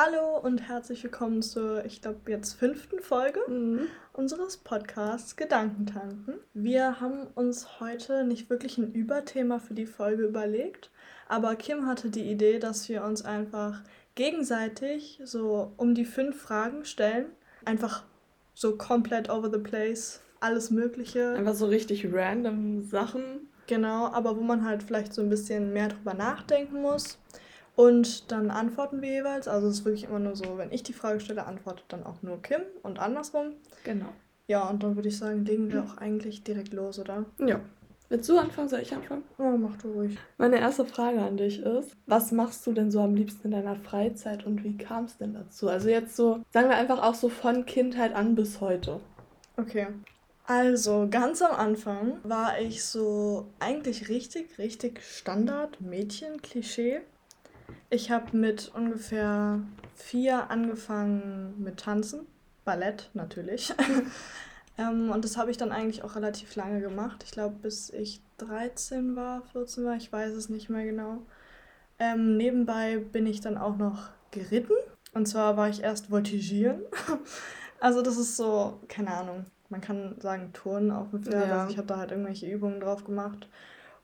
Hallo und herzlich willkommen zur, ich glaube, jetzt fünften Folge Mhm. unseres Podcasts Gedankentanken. Wir haben uns heute nicht wirklich ein Überthema für die Folge überlegt, aber Kim hatte die Idee, dass wir uns einfach gegenseitig so um die fünf Fragen stellen. Einfach so komplett over the place, alles Mögliche. Einfach so richtig random Sachen. Genau, aber wo man halt vielleicht so ein bisschen mehr drüber nachdenken muss. Und dann antworten wir jeweils. Also es ist wirklich immer nur so, wenn ich die Frage stelle, antwortet dann auch nur Kim und andersrum. Genau. Ja, und dann würde ich sagen, legen wir auch eigentlich direkt los, oder? Ja. Willst du anfangen? Soll ich anfangen? Oh, mach du ruhig. Meine erste Frage an dich ist, was machst du denn so am liebsten in deiner Freizeit und wie kam es denn dazu? Also jetzt so, sagen wir einfach auch so von Kindheit an bis heute. Okay. Also, ganz am Anfang war ich so eigentlich richtig, richtig Standard-Mädchen-Klischee. Ich habe mit ungefähr vier angefangen mit Tanzen. Ballett natürlich. ähm, und das habe ich dann eigentlich auch relativ lange gemacht. Ich glaube, bis ich 13 war, 14 war, ich weiß es nicht mehr genau. Ähm, nebenbei bin ich dann auch noch geritten. Und zwar war ich erst voltigieren. also das ist so, keine Ahnung, man kann sagen Turnen auf dem Pferd. Ja. Also ich habe da halt irgendwelche Übungen drauf gemacht.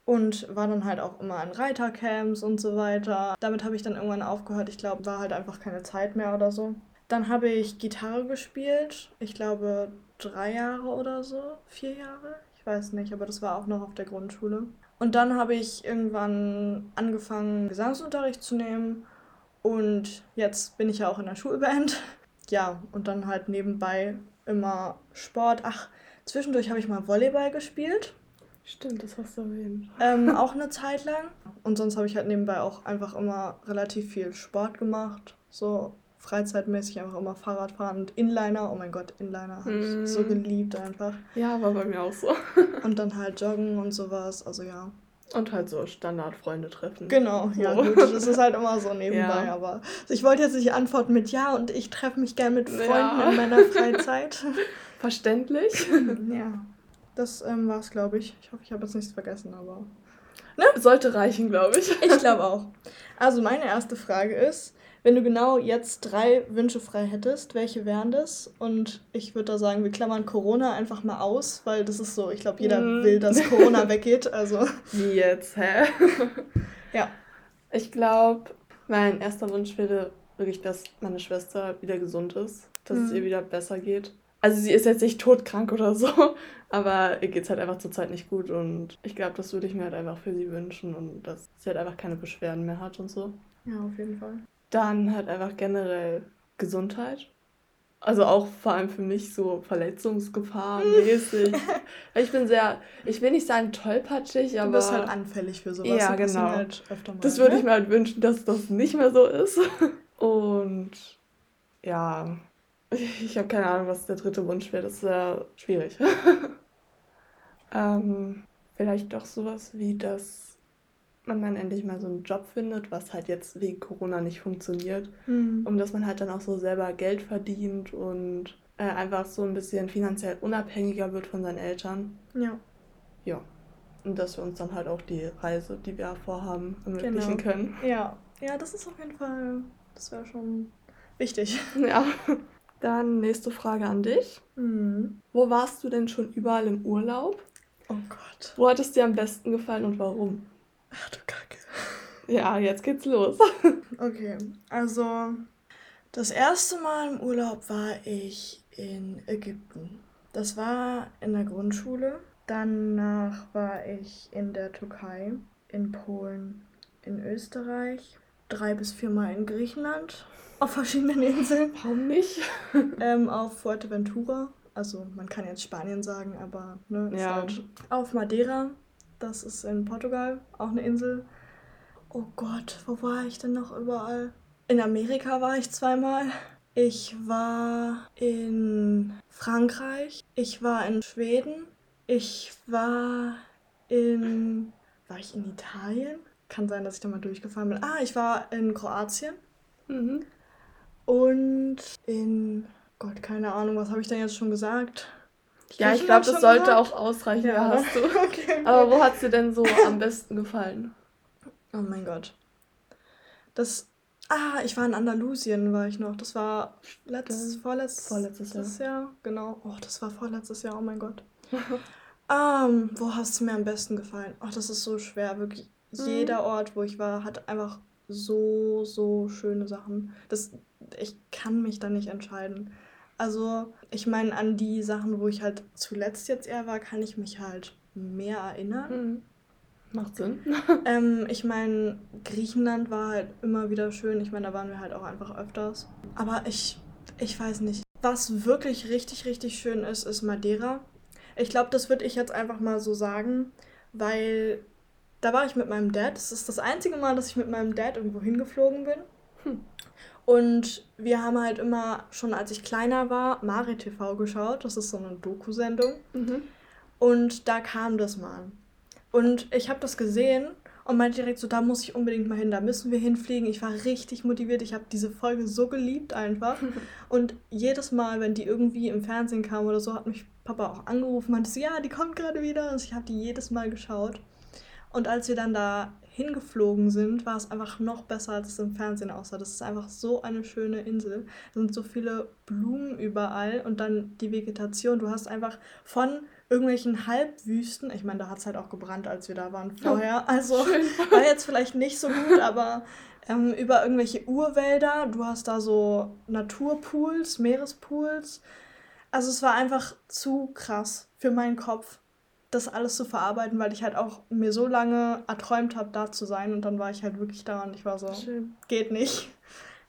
Und war dann halt auch immer in Reitercamps und so weiter. Damit habe ich dann irgendwann aufgehört. Ich glaube, war halt einfach keine Zeit mehr oder so. Dann habe ich Gitarre gespielt. Ich glaube, drei Jahre oder so. Vier Jahre? Ich weiß nicht, aber das war auch noch auf der Grundschule. Und dann habe ich irgendwann angefangen, Gesangsunterricht zu nehmen. Und jetzt bin ich ja auch in der Schulband. Ja, und dann halt nebenbei immer Sport. Ach, zwischendurch habe ich mal Volleyball gespielt. Stimmt, das hast du erwähnt. Ähm, auch eine Zeit lang. Und sonst habe ich halt nebenbei auch einfach immer relativ viel Sport gemacht. So freizeitmäßig einfach immer Fahrradfahren und Inliner. Oh mein Gott, Inliner habe Mm. ich so geliebt einfach. Ja, war bei mir auch so. Und dann halt Joggen und sowas. Also ja. Und halt so Standardfreunde treffen. Genau, ja So. gut. Das ist halt immer so nebenbei. Ja. Aber ich wollte jetzt nicht antworten mit Ja und ich treffe mich gern mit Freunden Ja. in meiner Freizeit. Verständlich. ja. Das ähm, war's, glaube ich. Ich hoffe, ich habe jetzt nichts vergessen, aber. Sollte reichen, glaube ich. Ich glaube auch. Also meine erste Frage ist, wenn du genau jetzt drei Wünsche frei hättest, welche wären das? Und ich würde da sagen, wir klammern Corona einfach mal aus, weil das ist so, ich glaube, jeder Mhm. will, dass Corona weggeht. Also Wie jetzt, hä? ja. Ich glaube, mein erster Wunsch wäre wirklich, dass meine Schwester wieder gesund ist, dass es Mhm. ihr wieder besser geht. Also sie ist jetzt nicht todkrank oder so, aber ihr geht es halt einfach zurzeit nicht gut und ich glaube, das würde ich mir halt einfach für sie wünschen und dass sie halt einfach keine Beschwerden mehr hat und so. Ja, auf jeden Fall. Dann halt einfach generell Gesundheit. Also auch vor allem für mich so verletzungsgefahrmäßig. Weil ich bin sehr, ich will nicht sagen tollpatschig, Du aber bist halt anfällig für sowas. Ja, genau. Halt öfter mal, Das würde ne? ich mir halt wünschen, dass das nicht mehr so ist. Und ja, ich habe keine Ahnung, was der dritte Wunsch wäre. Das ist sehr schwierig. ähm, vielleicht doch sowas wie, dass man dann endlich mal so einen Job findet, was halt jetzt wegen Corona nicht funktioniert. Hm. Um dass man halt dann auch so selber Geld verdient und äh, einfach so ein bisschen finanziell unabhängiger wird von seinen Eltern. Ja, Ja. Und dass wir uns dann halt auch die Reise, die wir vorhaben, ermöglichen Genau. können. ja. Ja, das ist auf jeden Fall, das wäre schon wichtig. Ja. Dann nächste Frage an dich. Hm. Wo warst du denn schon überall im Urlaub? Oh Gott. Wo hat es dir am besten gefallen und warum? Ach du Kacke. Ja, jetzt geht's los. Okay, also das erste Mal im Urlaub war ich in Ägypten. Das war in der Grundschule. Danach war ich in der Türkei, in Polen, in Österreich, drei bis viermal in Griechenland, auf verschiedenen Inseln, Warum nicht? ähm, auf Fuerteventura. Also man kann jetzt Spanien sagen, aber ne, ist Ja. halt auf Madeira. Das ist in Portugal, auch eine Insel. Oh Gott, wo war ich denn noch überall? In Amerika war ich zweimal. Ich war in Frankreich. Ich war in Schweden. Ich war in. War ich in Italien? Kann sein, dass ich da mal durchgefahren bin. Ah, ich war in Kroatien. Mhm. Und in. Gott, keine Ahnung, was habe ich denn jetzt schon gesagt? Ja, ich glaube, das sollte gesagt? auch ausreichen. Ja, Ja, hast du. okay. Aber wo hat es dir denn so am besten gefallen? Oh mein Gott. Das. Ah, ich war in Andalusien, war ich noch. Das war letztes, vorletztes, vorletztes Jahr. Jahr. Genau. Oh, das war vorletztes Jahr, oh mein Gott. um, wo hast du mir am besten gefallen? Ach, oh, das ist so schwer, wirklich. Mhm. Jeder Ort, wo ich war, hat einfach so, so schöne Sachen. Das, ich kann mich da nicht entscheiden. Also, ich meine, an die Sachen, wo ich halt zuletzt jetzt eher war, kann ich mich halt mehr erinnern. Mhm. Macht Sinn. ähm, ich meine, Griechenland war halt immer wieder schön. Ich meine, da waren wir halt auch einfach öfters. Aber ich, ich weiß nicht. Was wirklich richtig, richtig schön ist, ist Madeira. Ich glaube, das würde ich jetzt einfach mal so sagen, weil da war ich mit meinem Dad. Das ist das einzige Mal, dass ich mit meinem Dad irgendwo hingeflogen bin. Hm. Und wir haben halt immer, schon als ich kleiner war, Mare TV geschaut. Das ist so eine Doku-Sendung. Mhm. Und da kam das mal. Und ich habe das gesehen und meinte direkt so, da muss ich unbedingt mal hin, da müssen wir hinfliegen. Ich war richtig motiviert, ich habe diese Folge so geliebt einfach. und jedes Mal, wenn die irgendwie im Fernsehen kam oder so, hat mich Papa auch angerufen, meinte so, ja, die kommt gerade wieder. Und ich habe die jedes Mal geschaut. Und als wir dann da hingeflogen sind, war es einfach noch besser, als es im Fernsehen aussah. Das ist einfach so eine schöne Insel. Da sind so viele Blumen überall und dann die Vegetation. Du hast einfach von irgendwelchen Halbwüsten. Ich meine, da hat es halt auch gebrannt, als wir da waren vorher. Oh, also schön. war jetzt vielleicht nicht so gut, aber ähm, über irgendwelche Urwälder. Du hast da so Naturpools, Meerespools. Also es war einfach zu krass für meinen Kopf, das alles zu verarbeiten, weil ich halt auch mir so lange erträumt habe, da zu sein. Und dann war ich halt wirklich da und ich war so, schön. geht nicht.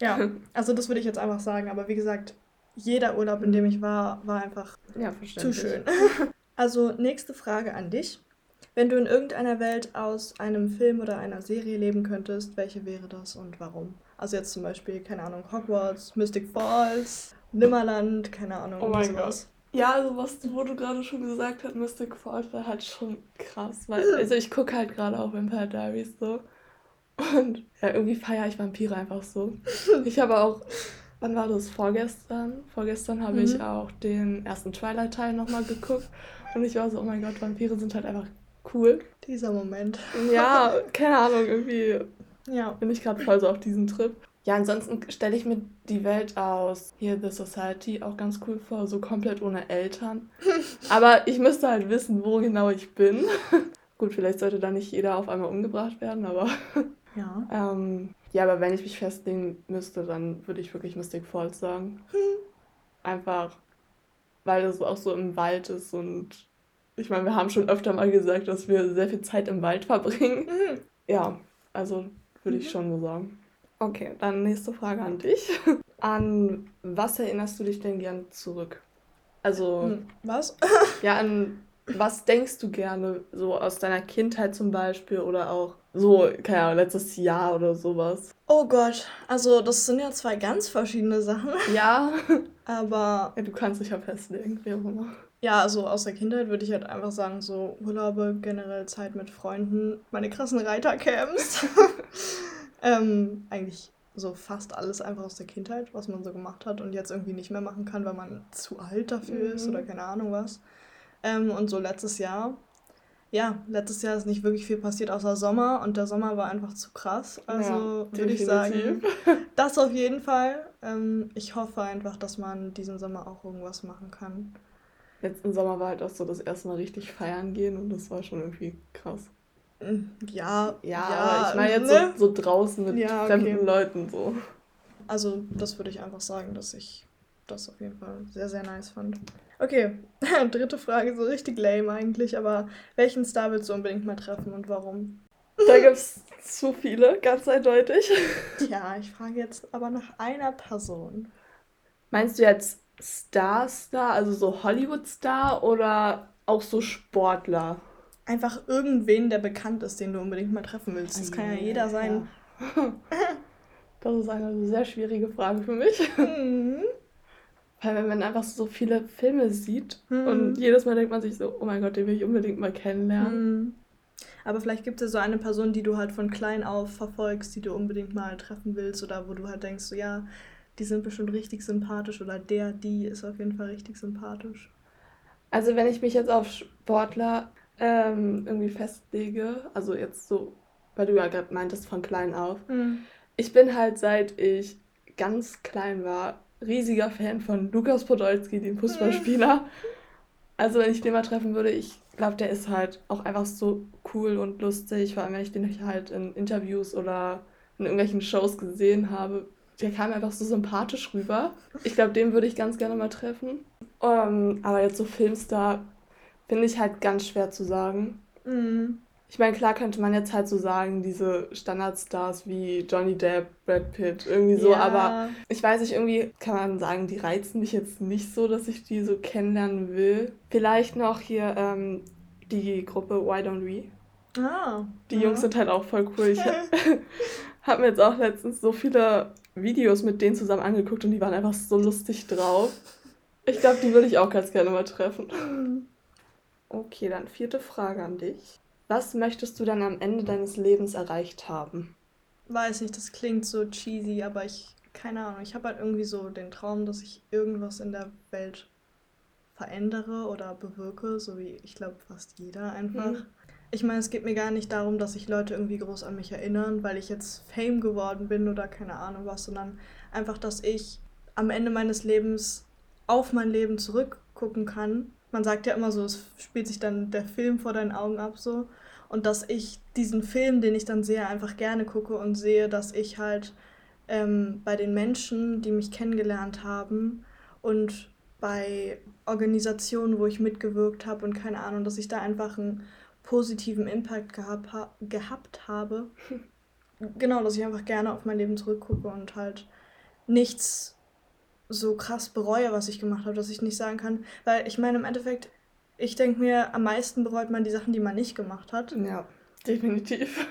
Ja, also das würde ich jetzt einfach sagen. Aber wie gesagt, jeder Urlaub, in dem ich war, war einfach ja, zu schön. Also nächste Frage an dich. Wenn du in irgendeiner Welt aus einem Film oder einer Serie leben könntest, welche wäre das und warum? Also jetzt zum Beispiel, keine Ahnung, Hogwarts, Mystic Falls, Nimmerland, keine Ahnung. Oh mein Gott. Ja, also was wo du gerade schon gesagt hast, Mystic Falls war halt schon krass, weil also ich gucke halt gerade auch Vampire Diaries so und ja, irgendwie feiere ich Vampire einfach so. Ich habe auch wann war das? Vorgestern? Vorgestern habe mhm. ich auch den ersten Twilight-Teil nochmal geguckt und ich war so, oh mein Gott, Vampire sind halt einfach cool. Dieser Moment. Ja, keine Ahnung, irgendwie ja. bin ich gerade voll so auf diesem Trip. Ja, ansonsten stelle ich mir die Welt aus hier The Society auch ganz cool vor, so komplett ohne Eltern. Aber ich müsste halt wissen, wo genau ich bin. Gut, vielleicht sollte da nicht jeder auf einmal umgebracht werden, aber. Ja. ähm, ja, aber wenn ich mich festlegen müsste, dann würde ich wirklich Mystic Falls sagen. Hm. Einfach, weil das auch so im Wald ist und ich meine, wir haben schon öfter mal gesagt, dass wir sehr viel Zeit im Wald verbringen. Mhm. Ja, also würde ich mhm. schon so sagen. Okay, dann nächste Frage an dich. An was erinnerst du dich denn gern zurück? Also. Hm, was? ja, an was denkst du gerne so aus deiner Kindheit zum Beispiel oder auch so, keine Ahnung, letztes Jahr oder sowas? Oh Gott, also das sind ja zwei ganz verschiedene Sachen. Ja. Aber. Ja, du kannst dich ja festlegen, wie auch immer. Ja, also aus der Kindheit würde ich halt einfach sagen, so Urlaube, generell Zeit mit Freunden, meine krassen Reitercamps. Ähm, eigentlich so fast alles einfach aus der Kindheit, was man so gemacht hat und jetzt irgendwie nicht mehr machen kann, weil man zu alt dafür mhm. ist oder keine Ahnung was. Ähm, und so letztes Jahr, ja, letztes Jahr ist nicht wirklich viel passiert außer Sommer und der Sommer war einfach zu krass. Also ja, würde ich sagen, das auf jeden Fall. Ähm, ich hoffe einfach, dass man diesen Sommer auch irgendwas machen kann. Letzten Sommer war halt auch so das erste Mal richtig feiern gehen und das war schon irgendwie krass. Ja, ja, ja ich meine jetzt ne? so, so, draußen mit ja, okay. fremden Leuten so. Also das würde ich einfach sagen, dass ich das auf jeden Fall sehr, sehr nice fand. Okay, dritte Frage, so richtig lame eigentlich, aber welchen Star willst du unbedingt mal treffen und warum? Da gibt es zu viele, ganz eindeutig. Ja, ich frage jetzt aber nach einer Person. Meinst du jetzt Star-Star, also so Hollywood-Star oder auch so Sportler? Einfach irgendwen, der bekannt ist, den du unbedingt mal treffen willst. Das kann ja jeder sein. Ja. Das ist eine sehr schwierige Frage für mich. Mhm. Weil wenn man einfach so viele Filme sieht mhm. und jedes Mal denkt man sich so, oh mein Gott, den will ich unbedingt mal kennenlernen. Mhm. Aber vielleicht gibt es ja so eine Person, die du halt von klein auf verfolgst, die du unbedingt mal treffen willst oder wo du halt denkst, so ja, die sind bestimmt richtig sympathisch oder der, die ist auf jeden Fall richtig sympathisch. Also wenn ich mich jetzt auf Sportler ähm, irgendwie festlege, also jetzt so, weil du ja gerade meintest von klein auf, mhm. Ich bin halt seit ich ganz klein war riesiger Fan von Lukas Podolski, dem Fußballspieler. Also wenn ich den mal treffen würde, ich glaube, der ist halt auch einfach so cool und lustig, vor allem wenn ich den halt in Interviews oder in irgendwelchen Shows gesehen habe. Der kam einfach so sympathisch rüber. Ich glaube, den würde ich ganz gerne mal treffen. Um, ähm, aber jetzt so Filmstar finde ich halt ganz schwer zu sagen. Mhm. Ich meine, klar könnte man jetzt halt so sagen, diese Standardstars wie Johnny Depp, Brad Pitt, irgendwie so, ja. aber ich weiß nicht, irgendwie kann man sagen, die reizen mich jetzt nicht so, dass ich die so kennenlernen will. Vielleicht noch hier ähm, die Gruppe Why Don't We? Ah. Die ja. Jungs sind halt auch voll cool. Ich habe mir jetzt auch letztens so viele Videos mit denen zusammen angeguckt und die waren einfach so lustig drauf. Ich glaube, die würde ich auch ganz gerne mal treffen. Okay, dann vierte Frage an dich. Was möchtest du dann am Ende deines Lebens erreicht haben? Weiß nicht, das klingt so cheesy, aber ich, keine Ahnung, ich habe halt irgendwie so den Traum, dass ich irgendwas in der Welt verändere oder bewirke, so wie ich glaube fast jeder einfach. Mhm. Ich meine, es geht mir gar nicht darum, dass sich Leute irgendwie groß an mich erinnern, weil ich jetzt Fame geworden bin oder keine Ahnung was, sondern einfach, dass ich am Ende meines Lebens auf mein Leben zurückgucken kann man sagt ja immer so, es spielt sich dann der Film vor deinen Augen ab so. Und dass ich diesen Film, den ich dann sehe, einfach gerne gucke und sehe, dass ich halt ähm, bei den Menschen, die mich kennengelernt haben und bei Organisationen, wo ich mitgewirkt habe und keine Ahnung, dass ich da einfach einen positiven Impact gehab, ha gehabt habe. genau, dass ich einfach gerne auf mein Leben zurückgucke und halt nichts so krass bereue, was ich gemacht habe, dass ich nicht sagen kann, weil ich meine, im Endeffekt, ich denke mir, am meisten bereut man die Sachen, die man nicht gemacht hat. Ja, definitiv.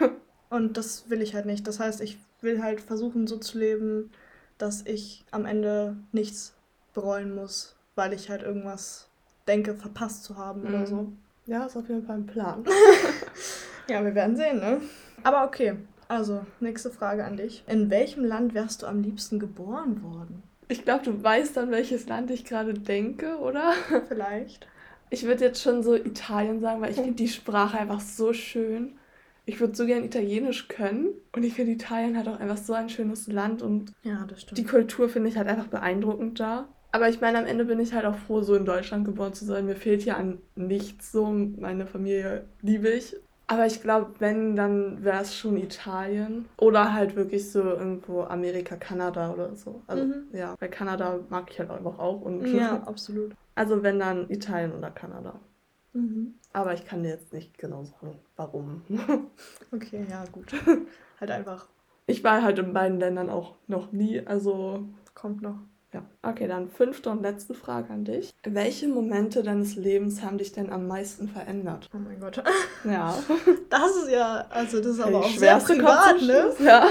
Und das will ich halt nicht. Das heißt, ich will halt versuchen, so zu leben, dass ich am Ende nichts bereuen muss, weil ich halt irgendwas denke, verpasst zu haben mhm. oder so. Ja, ist auf jeden Fall ein Plan. ja, wir werden sehen, ne? Aber okay, also nächste Frage an dich. In welchem Land wärst du am liebsten geboren worden? Ich glaube, du weißt an welches Land ich gerade denke, oder? Vielleicht. Ich würde jetzt schon so Italien sagen, weil ich finde die Sprache einfach so schön. Ich würde so gern Italienisch können und ich finde Italien hat auch einfach so ein schönes Land und ja, das stimmt. die Kultur finde ich halt einfach beeindruckend da. Aber ich meine, am Ende bin ich halt auch froh, so in Deutschland geboren zu sein. Mir fehlt hier an nichts so. Meine Familie liebe ich. Aber ich glaube, wenn, dann wäre es schon Italien. Oder halt wirklich so irgendwo Amerika, Kanada oder so. Also mhm. ja, weil Kanada mag ich halt einfach auch. Und ja, absolut. Also wenn dann Italien oder Kanada. Mhm. Aber ich kann dir jetzt nicht genau sagen, warum. okay, ja, gut. halt einfach. Ich war halt in beiden Ländern auch noch nie, also. Kommt noch. Ja, okay, dann fünfte und letzte Frage an dich. Welche Momente deines Lebens haben dich denn am meisten verändert? Oh mein Gott. Ja. Das ist ja, also das ist aber auch sehr privat, ne? Ja.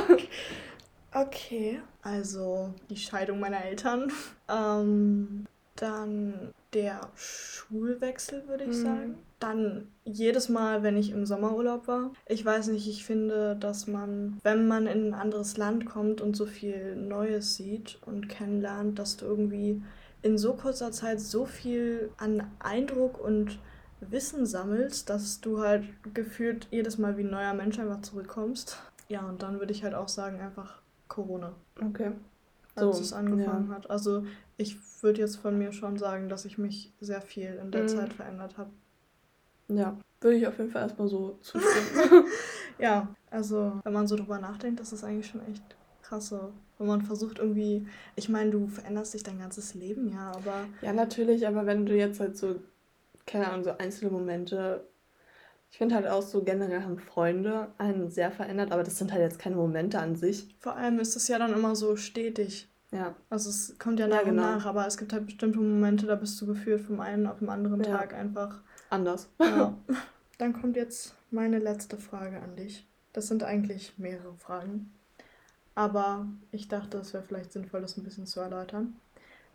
Okay, also die Scheidung meiner Eltern, ähm, dann der Schulwechsel, würde ich mhm. sagen. Dann jedes Mal, wenn ich im Sommerurlaub war. Ich weiß nicht, ich finde, dass man, wenn man in ein anderes Land kommt und so viel Neues sieht und kennenlernt, dass du irgendwie in so kurzer Zeit so viel an Eindruck und Wissen sammelst, dass du halt gefühlt jedes Mal wie ein neuer Mensch einfach zurückkommst. Ja, und dann würde ich halt auch sagen, einfach Corona. Okay. Als so, es angefangen ja. hat. Also ich würde jetzt von mir schon sagen, dass ich mich sehr viel in der mhm. Zeit verändert habe. Ja, würde ich auf jeden Fall erstmal so zustimmen. ja, also wenn man so drüber nachdenkt, das ist eigentlich schon echt krass so. Wenn man versucht irgendwie, ich meine, du veränderst dich dein ganzes Leben, ja, aber. Ja, natürlich, aber wenn du jetzt halt so, keine Ahnung, so einzelne Momente. Ich finde halt auch so generell haben Freunde einen sehr verändert, aber das sind halt jetzt keine Momente an sich. Vor allem ist es ja dann immer so stetig. Ja. Also es kommt ja nach ja, genau. und nach, aber es gibt halt bestimmte Momente, da bist du gefühlt vom einen auf den anderen ja. Tag einfach anders. Ja. Dann kommt jetzt meine letzte Frage an dich. Das sind eigentlich mehrere Fragen. Aber ich dachte, es wäre vielleicht sinnvoll, das ein bisschen zu erläutern.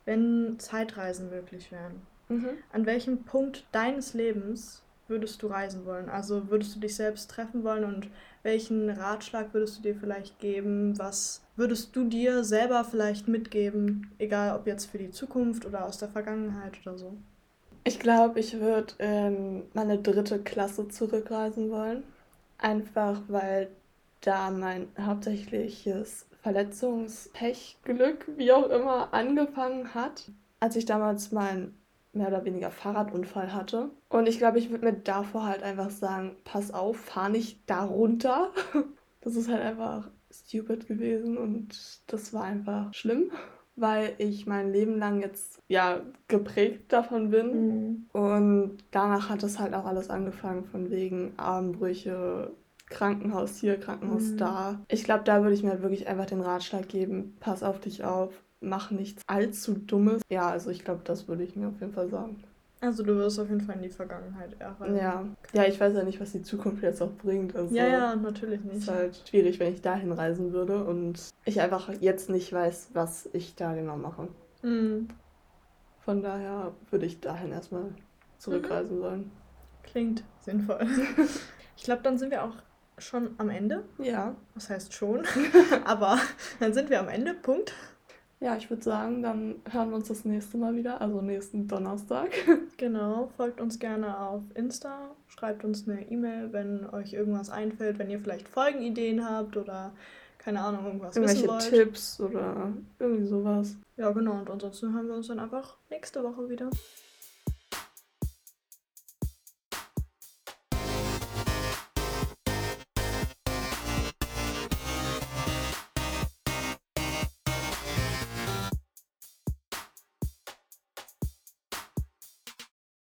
Wenn Zeitreisen möglich wären, mhm. an welchem Punkt deines Lebens würdest du reisen wollen? Also würdest du dich selbst treffen wollen und welchen Ratschlag würdest du dir vielleicht geben? Was würdest du dir selber vielleicht mitgeben, egal ob jetzt für die Zukunft oder aus der Vergangenheit oder so? Ich glaube, ich würde in meine dritte Klasse zurückreisen wollen. Einfach weil da mein hauptsächliches Verletzungspech, Glück, wie auch immer, angefangen hat, als ich damals meinen mehr oder weniger Fahrradunfall hatte. Und ich glaube, ich würde mir davor halt einfach sagen, pass auf, fahr nicht da runter. Das ist halt einfach stupid gewesen und das war einfach schlimm, weil ich mein Leben lang jetzt ja geprägt davon bin. Mhm. Und danach hat es halt auch alles angefangen von wegen Armbrüche, Krankenhaus hier, Krankenhaus mhm. da. Ich glaube, da würde ich mir halt wirklich einfach den Ratschlag geben, pass auf dich auf, mach nichts allzu Dummes. Ja, also ich glaube, das würde ich mir auf jeden Fall sagen. Also du wirst auf jeden Fall in die Vergangenheit erreichen. Ja. Ja, ich weiß ja nicht, was die Zukunft jetzt auch bringt. Also ja, ja, natürlich nicht. Es ist halt schwierig, wenn ich dahin reisen würde und ich einfach jetzt nicht weiß, was ich da genau mache. Mhm. Von daher würde ich dahin erstmal zurückreisen mhm. wollen. Klingt sinnvoll. ich glaube, dann sind wir auch schon am Ende. Ja. Was heißt schon? Aber dann sind wir am Ende. Punkt. Ja, ich würde sagen, dann hören wir uns das nächste Mal wieder, also nächsten Donnerstag. Genau, folgt uns gerne auf Insta, schreibt uns eine E-Mail, wenn euch irgendwas einfällt, wenn ihr vielleicht Folgenideen habt oder keine Ahnung, irgendwas Irgendwelche wissen wollt. Tipps oder irgendwie sowas. Ja, genau, und ansonsten hören wir uns dann einfach nächste Woche wieder.